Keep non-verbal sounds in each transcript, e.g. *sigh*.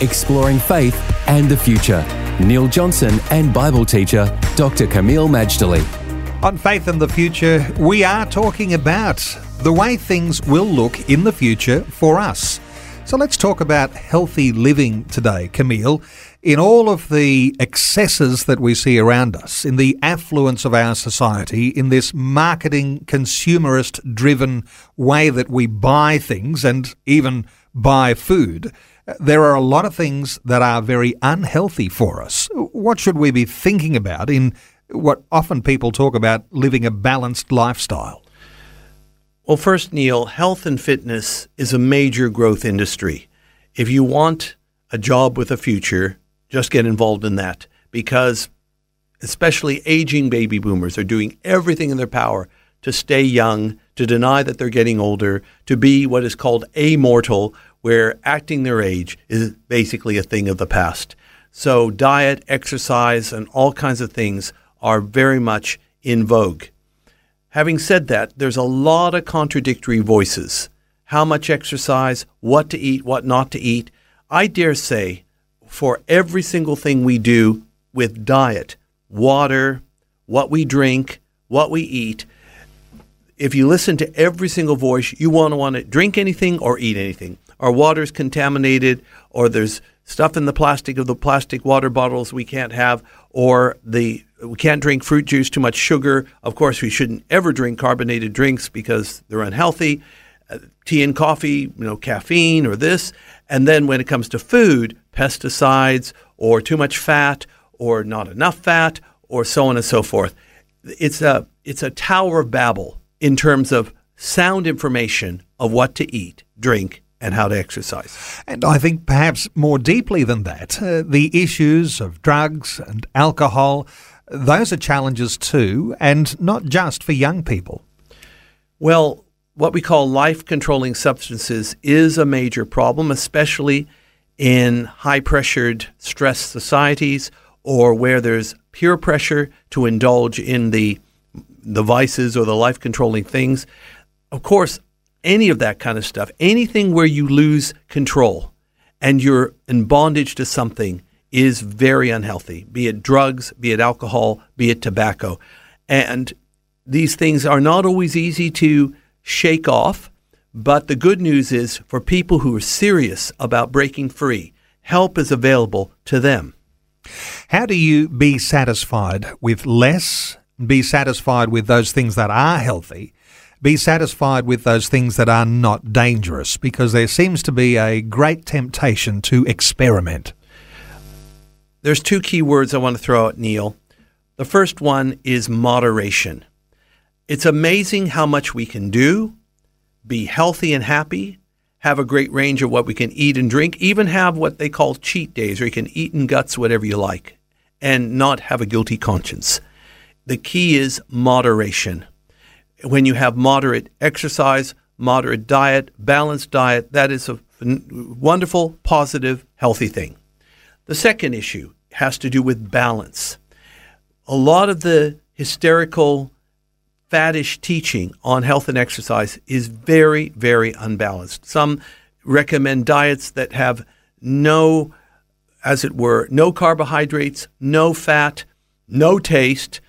Exploring faith and the future. Neil Johnson and Bible teacher Dr. Kameel Majdali. On Faith and the Future, we are talking about the way things will look in the future for us. So let's talk about healthy living today, Kameel. In all of the excesses that we see around us, in the affluence of our society, in this marketing, consumerist driven way that we buy things and even buy food, there are a lot of things that are very unhealthy for us. What should we be thinking about in what often people talk about living a balanced lifestyle? Well, first, Neil, health and fitness is a major growth industry. If you want a job with a future, just get involved in that because especially aging baby boomers are doing everything in their power to stay young, to deny that they're getting older, to be what is called amortal, where acting their age is basically a thing of the past. So, diet, exercise, and all kinds of things are very much in vogue. Having said that, there's a lot of contradictory voices. How much exercise, what to eat, what not to eat. I dare say, for every single thing we do with diet, water, what we drink, what we eat, if you listen to every single voice, you want to want to drink anything or eat anything our water's contaminated, or there's stuff in the plastic of the plastic water bottles we can't have, or the we can't drink fruit juice, too much sugar. Of course, we shouldn't ever drink carbonated drinks because they're unhealthy. Uh, tea and coffee, you know, caffeine or this. And then when it comes to food, pesticides or too much fat or not enough fat or so on and so forth. It's a it's a tower of babel in terms of sound information of what to eat, drink, and how to exercise. And I think perhaps more deeply than that, uh, the issues of drugs and alcohol, those are challenges too, and not just for young people. Well, what we call life controlling substances is a major problem, especially in high pressured stress societies or where there's peer pressure to indulge in the the vices or the life controlling things. Of course, any of that kind of stuff, anything where you lose control and you're in bondage to something is very unhealthy, be it drugs, be it alcohol, be it tobacco. And these things are not always easy to shake off. But the good news is for people who are serious about breaking free, help is available to them. How do you be satisfied with less, be satisfied with those things that are healthy, be satisfied with those things that are not dangerous because there seems to be a great temptation to experiment. There's two key words I want to throw out, Neil. The first one is moderation. It's amazing how much we can do, be healthy and happy, have a great range of what we can eat and drink, even have what they call cheat days, where you can eat in guts whatever you like and not have a guilty conscience. The key is moderation when you have moderate exercise, moderate diet, balanced diet, that is a wonderful, positive, healthy thing. The second issue has to do with balance. A lot of the hysterical, faddish teaching on health and exercise is very, very unbalanced. Some recommend diets that have no, as it were, no carbohydrates, no fat, no taste.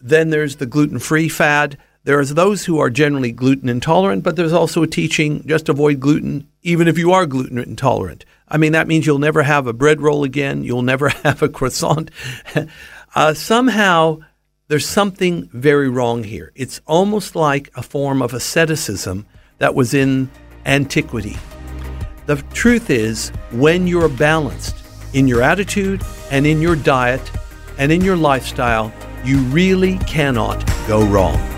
Then there's the gluten free fad. There's those who are generally gluten intolerant, but there's also a teaching just avoid gluten, even if you are gluten intolerant. I mean, that means you'll never have a bread roll again, you'll never *laughs* have a croissant. *laughs* uh, somehow, there's something very wrong here. It's almost like a form of asceticism that was in antiquity. The truth is, when you're balanced in your attitude and in your diet and in your lifestyle, you really cannot go wrong